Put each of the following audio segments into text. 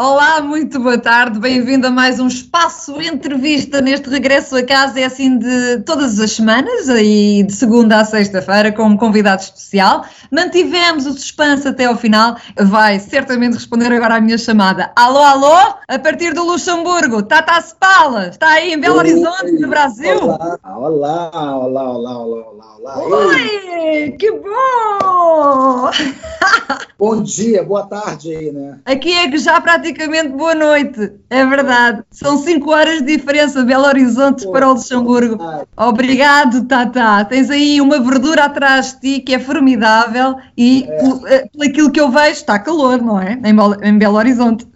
Olá, muito boa tarde, bem-vindo a mais um espaço entrevista neste regresso a casa, é assim de todas as semanas e de segunda a sexta-feira com um convidado especial. Mantivemos o suspense até ao final, vai certamente responder agora à minha chamada. Alô, alô, a partir do Luxemburgo, Tata Spala, está aí em Belo Horizonte, no Brasil? Olá, olá, olá, olá, olá, olá, olá. Oi, que bom! Bom dia, boa tarde aí, né? Aqui é que já praticamente boa noite, é verdade. São 5 horas de diferença, Belo Horizonte Pô, para o Luxemburgo. Obrigado, Tata. Tens aí uma verdura atrás de ti que é formidável e por, eh, por aquilo que eu vejo está calor, não é? Em, Belo- em Belo Horizonte.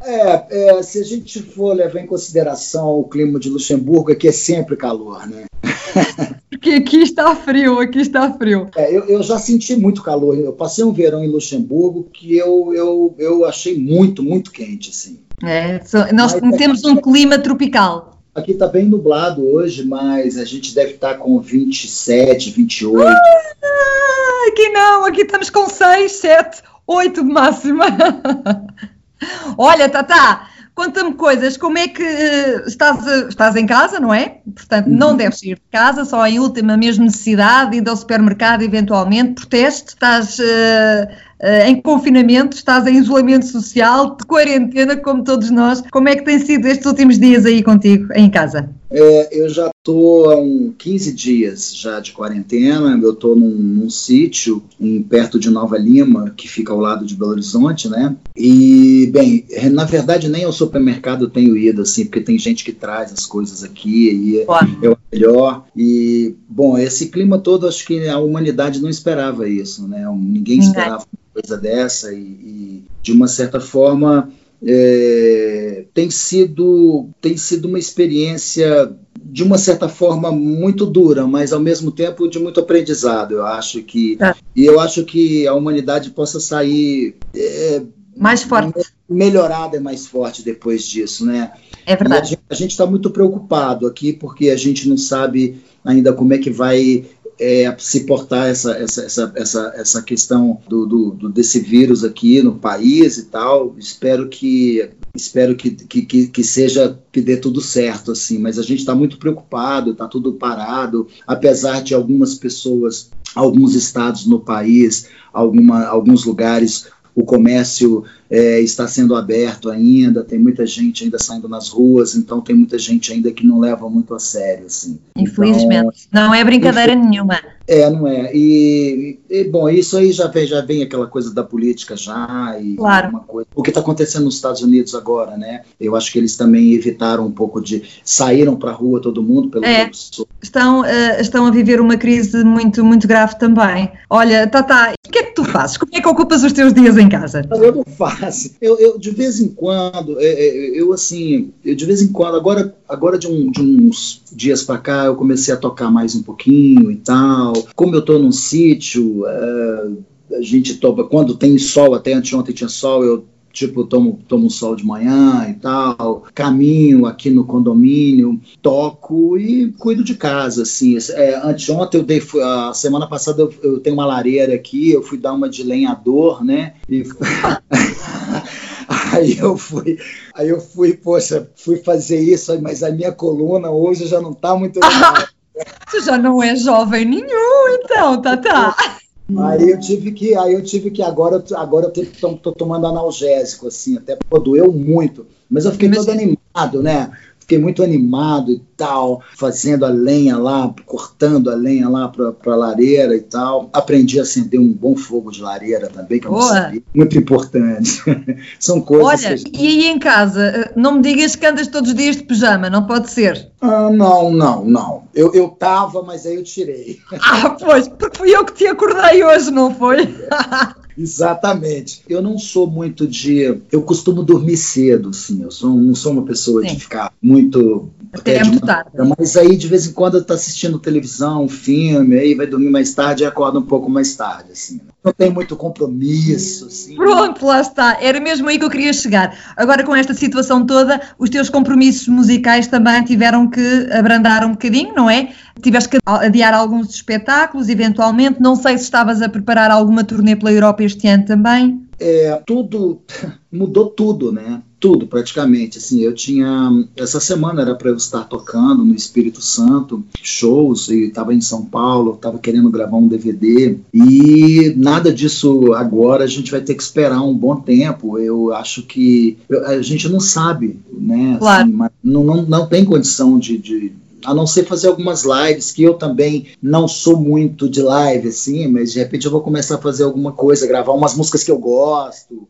É, é, se a gente for levar em consideração o clima de Luxemburgo, aqui é sempre calor, né? Porque aqui está frio, aqui está frio. É, eu, eu já senti muito calor. Eu passei um verão em Luxemburgo que eu, eu, eu achei muito, muito quente, assim. É, so- nós Mas- temos um clima tropical. Aqui tá bem nublado hoje, mas a gente deve estar com 27, 28. Ah, aqui não, aqui estamos com 6, 7, 8 de máxima. Olha, Tata, conta-me coisas, como é que eh, estás, eh, estás em casa, não é? Portanto, não Uhum. deves sair de casa, só em última mesmo necessidade, indo ao supermercado eventualmente, por teste, estás eh, eh, em confinamento, estás em isolamento social, de quarentena, como todos nós. Como é que tem sido estes últimos dias aí contigo, em casa? É, eu já estou há uns 15 dias já de quarentena. Eu estou num, num sítio em, perto de Nova Lima, que fica ao lado de Belo Horizonte, né? E, bem, na verdade, nem ao supermercado eu tenho ido, assim, porque tem gente que traz as coisas aqui e Claro. é o melhor. E, bom, esse clima todo, acho que a humanidade não esperava isso, né? Ninguém Ninguém. esperava uma coisa dessa e, e, de uma certa forma, é, tem sido tem sido uma experiência de uma certa forma muito dura, mas ao mesmo tempo de muito aprendizado. Eu acho que É. e eu acho que a humanidade possa sair é, Mais forte, melhorada e mais forte depois disso, né? é E verdade. gente- a gente está muito preocupado aqui porque a gente não sabe ainda como é que vai é, se portar essa, essa, essa, essa, essa questão do, do, do- desse vírus aqui no país e tal. Espero que espero que, que, que, seja que dê tudo certo assim, mas a gente está muito preocupado, está tudo parado, apesar de algumas pessoas, alguns estados no país, alguma, alguns lugares o comércio é, está sendo aberto ainda, tem muita gente ainda saindo nas ruas, então tem muita gente ainda que não leva muito a sério, assim. Infelizmente. Não é brincadeira nenhuma. É, não é. E, e, bom, isso aí já vem, já vem aquela coisa da política já e Claro. uma coisa. O que está acontecendo nos Estados Unidos agora, né? Eu acho que eles também evitaram um pouco de saíram para a rua todo mundo pelo É. eu estão, eh, estão a viver uma crise muito, muito grave também. Olha, Tata, o que é que tu fazes? Como é que ocupas os teus dias em casa? Eu não faço. Eu, eu, de vez em quando, é, é, eu assim, eu de vez em quando, agora, agora de, um- de uns dias para cá, eu comecei a tocar mais um pouquinho e tal. Como eu tô num sítio, é, a gente toma, quando tem sol, até anteontem tinha sol, eu tipo tomo, tomo um sol de manhã e tal, caminho aqui no condomínio, toco e cuido de casa, assim. É, anteontem eu dei, a semana passada eu, eu tenho uma lareira aqui, eu fui dar uma de lenhador, né? E Aí eu fui, aí eu fui, poxa, fui fazer isso, mas a minha coluna hoje já não tá muito legal. Tu já não és jovem nenhum, então, Tata. Aí eu tive que, aí eu tive que agora, agora eu tô, tô- tomando analgésico assim, até pô, doeu muito, mas eu fiquei todo Imagina. animado, né? Fiquei muito animado e tal, fazendo a lenha lá, cortando a lenha lá pra, pra lareira e tal. Aprendi a acender um bom fogo de lareira também, que eu não Boa. sabia. Muito importante. São coisas que a Olha, gente- e aí em casa, não me digas que andas todos os dias de pijama, não pode ser. Ah, não, não, não. Eu, eu tava, mas aí eu tirei. Ah, pois, porque fui eu que te acordei hoje, não foi? Exatamente. Eu não sou muito de. Eu costumo dormir cedo, assim. Eu sou, não sou uma pessoa Sim. de ficar muito. Até de muito tarde. Mas aí, de vez em quando, eu tô assistindo televisão, um filme, aí vai dormir mais tarde e acorda um pouco mais tarde, assim. Não tem muito compromisso, assim. Pronto, lá está. Era mesmo aí que eu queria chegar. Agora, com esta situação toda, os teus compromissos musicais também tiveram que abrandar um bocadinho, não é? Tiveste que adiar alguns espetáculos, eventualmente. Não sei se estavas a preparar alguma turnê pela Europa este ano também. é, tudo mudou tudo, né? Tudo praticamente. Assim, eu tinha essa semana era para eu estar tocando no Espírito Santo, shows e estava em São Paulo, estava querendo gravar um DVD e nada disso agora. A gente vai ter que esperar um bom tempo. Eu acho que eu, a gente não sabe, né? Claro. Assim, não, não, não tem condição de, de a não ser fazer algumas lives, que eu também não sou muito de live, assim, mas de repente eu vou começar a fazer alguma coisa, gravar umas músicas que eu gosto.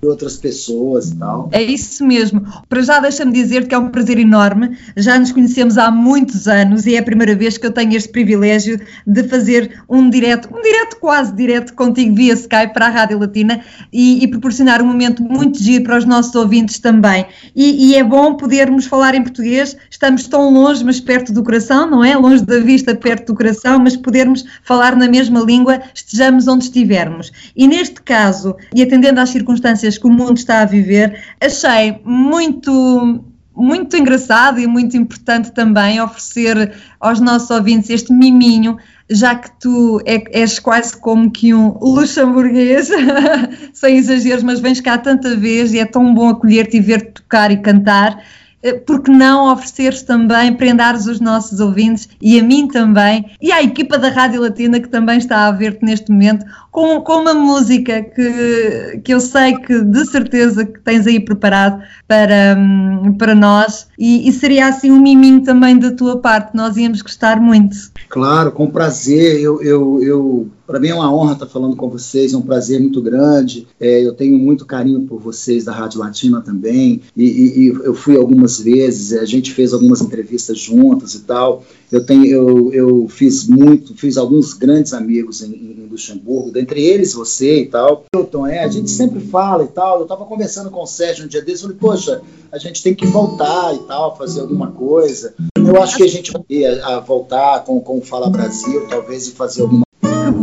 Força! outras pessoas e tal. É isso mesmo. Para já deixa-me dizer que é um prazer enorme. Já nos conhecemos há muitos anos e é a primeira vez que eu tenho este privilégio de fazer um direto, um direto quase direto contigo via Skype para a Rádio Latina e, e proporcionar um momento muito giro para os nossos ouvintes também. E, e, é bom podermos falar em português. Estamos tão longe, mas perto do coração, não é? Longe da vista, perto do coração, mas podermos falar na mesma língua, estejamos onde estivermos. E neste caso, e atendendo às circunstâncias que o mundo está a viver, achei muito muito engraçado e muito importante também oferecer aos nossos ouvintes este miminho, já que tu é, és quase como que um luxemburguês, sem exageros, mas vens cá tanta vez e é tão bom acolher-te e ver-te tocar e cantar. Eh, porque não ofereceres também, prendares os nossos ouvintes e a mim também, e à equipa da Rádio Latina que também está a ver-te neste momento, com, com uma música que, que eu sei que de certeza que tens aí preparado para, hum, para nós, e, e seria assim um miminho também da tua parte, nós íamos gostar muito. Claro, com prazer, eu, eu, eu para mim é uma honra estar falando com vocês, é um prazer muito grande. É, eu tenho muito carinho por vocês da Rádio Latina também. E, e, e, eu fui algumas vezes, a gente fez algumas entrevistas juntas e tal. Eu tenho, eu, eu fiz muito, fiz alguns grandes amigos em, em Luxemburgo, dentre eles você e tal. Hilton, é, a gente sempre fala e tal. Eu estava conversando com o Sérgio um dia desses, falei, poxa, a gente tem que voltar e tal, fazer alguma coisa. Eu acho que a gente vai voltar com, com o Fala Brasil, talvez, e fazer alguma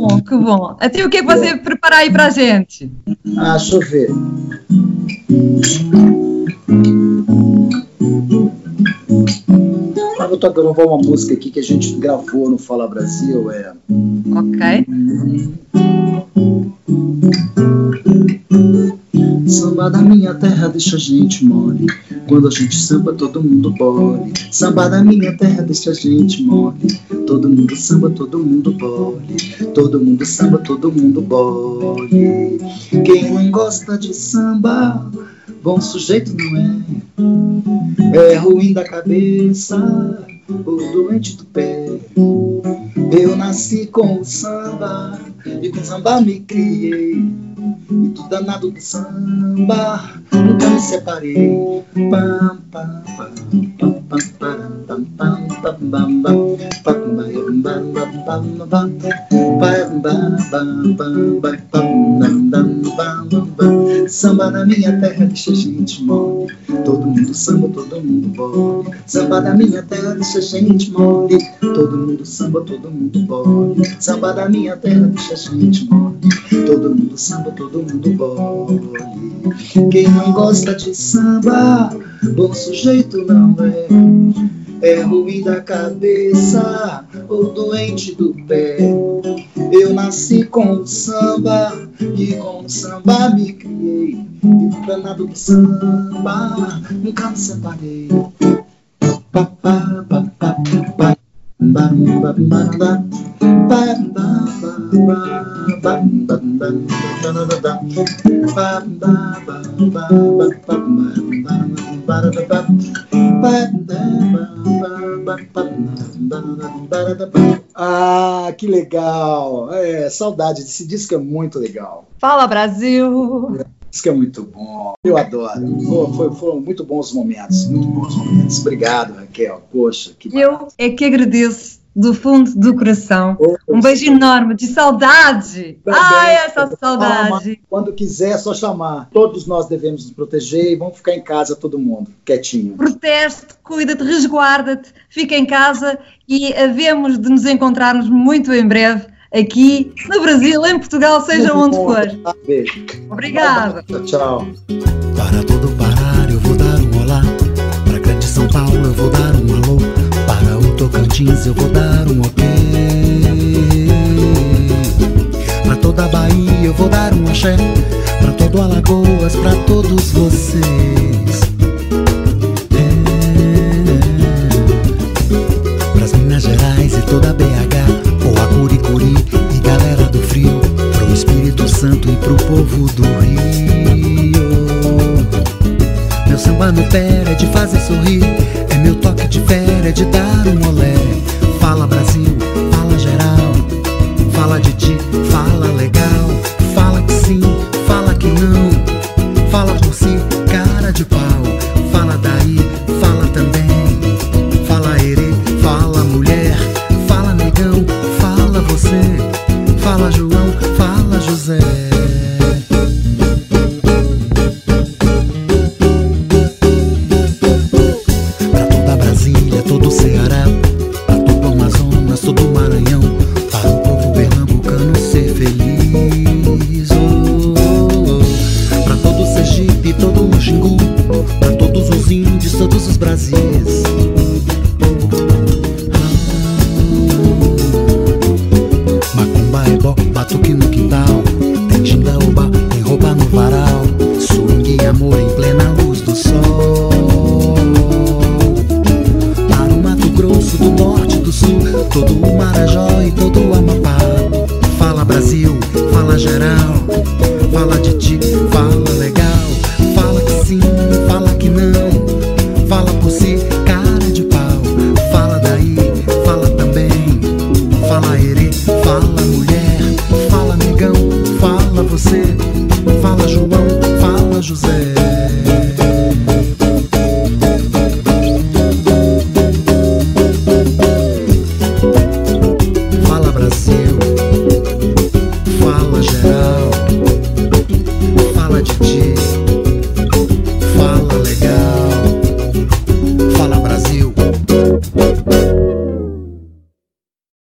bom, que bom. Até o que é que você prepara aí para a gente? Ah, deixa eu ver. Vou gravar uma música aqui que a gente gravou no Fala Brasil. É... Ok. Samba da minha terra deixa a gente mole. Quando a gente samba, todo mundo bole. Samba da minha terra deixa a gente mole. Todo mundo samba, todo mundo bole. Todo mundo samba, todo mundo bole. Quem não gosta de samba, bom sujeito não é. É ruim da cabeça, ou doente do pé. Eu nasci com o samba e com samba me criei. E tu danado do samba, nunca me separei. Pam, pam, pam, pam, pam, pam, pam, pam, pam, pam, Samba na minha terra deixa gente mole. Todo mundo samba, todo mundo bole. Samba na minha terra deixa gente mole. Todo mundo samba, todo mundo bole. Samba da minha terra deixa gente mole. Todo mundo samba, todo mundo bole. Quem não gosta de samba, bom sujeito não é. É ruim da cabeça ou doente do pé. Eu nasci com o samba e com o samba me criei. E danado do samba, nunca me separei. Pa, pa, pa, pa, pa. Ah, que legal! É, saudade desse disco é muito legal. Fala Brasil! Isso que é muito bom. Eu adoro. foi, foram muito bons momentos, muito bons momentos. Obrigado, Raquel. Poxa, que Eu é que agradeço do fundo do coração. Um beijo enorme, de saudade. Também. Ai, essa saudade. Quando quiser, é só chamar. Todos nós devemos nos proteger e vamos ficar em casa todo mundo, quietinho. Proteste, cuida-te, resguarda-te, fica em casa e havemos de nos encontrarmos muito em breve aqui no Brasil, em Portugal, seja Muito onde bom. for. Beijo. Obrigada. Tchau. Para todo parar eu vou dar um olá. Para grande São Paulo eu vou dar um alô. Tocantins eu vou dar um ok. Para toda Bahia eu vou dar um axé. Pra todo Alagoas, pra todos vocês. É. Pras Minas Gerais e toda a BH, ou a Curicuri e galera do frio. Pro Espírito Santo e pro povo do Rio. Meu samba no pé é de fazer sorrir. É de fé, é de dar um olé. Fala Brasil, fala geral. Fala de ti, fala legal. Fala que sim, fala que não. Fala por si, cara de pau. Marajó e todo o Amapá. Fala Brasil, fala geral. Fala de ti, fala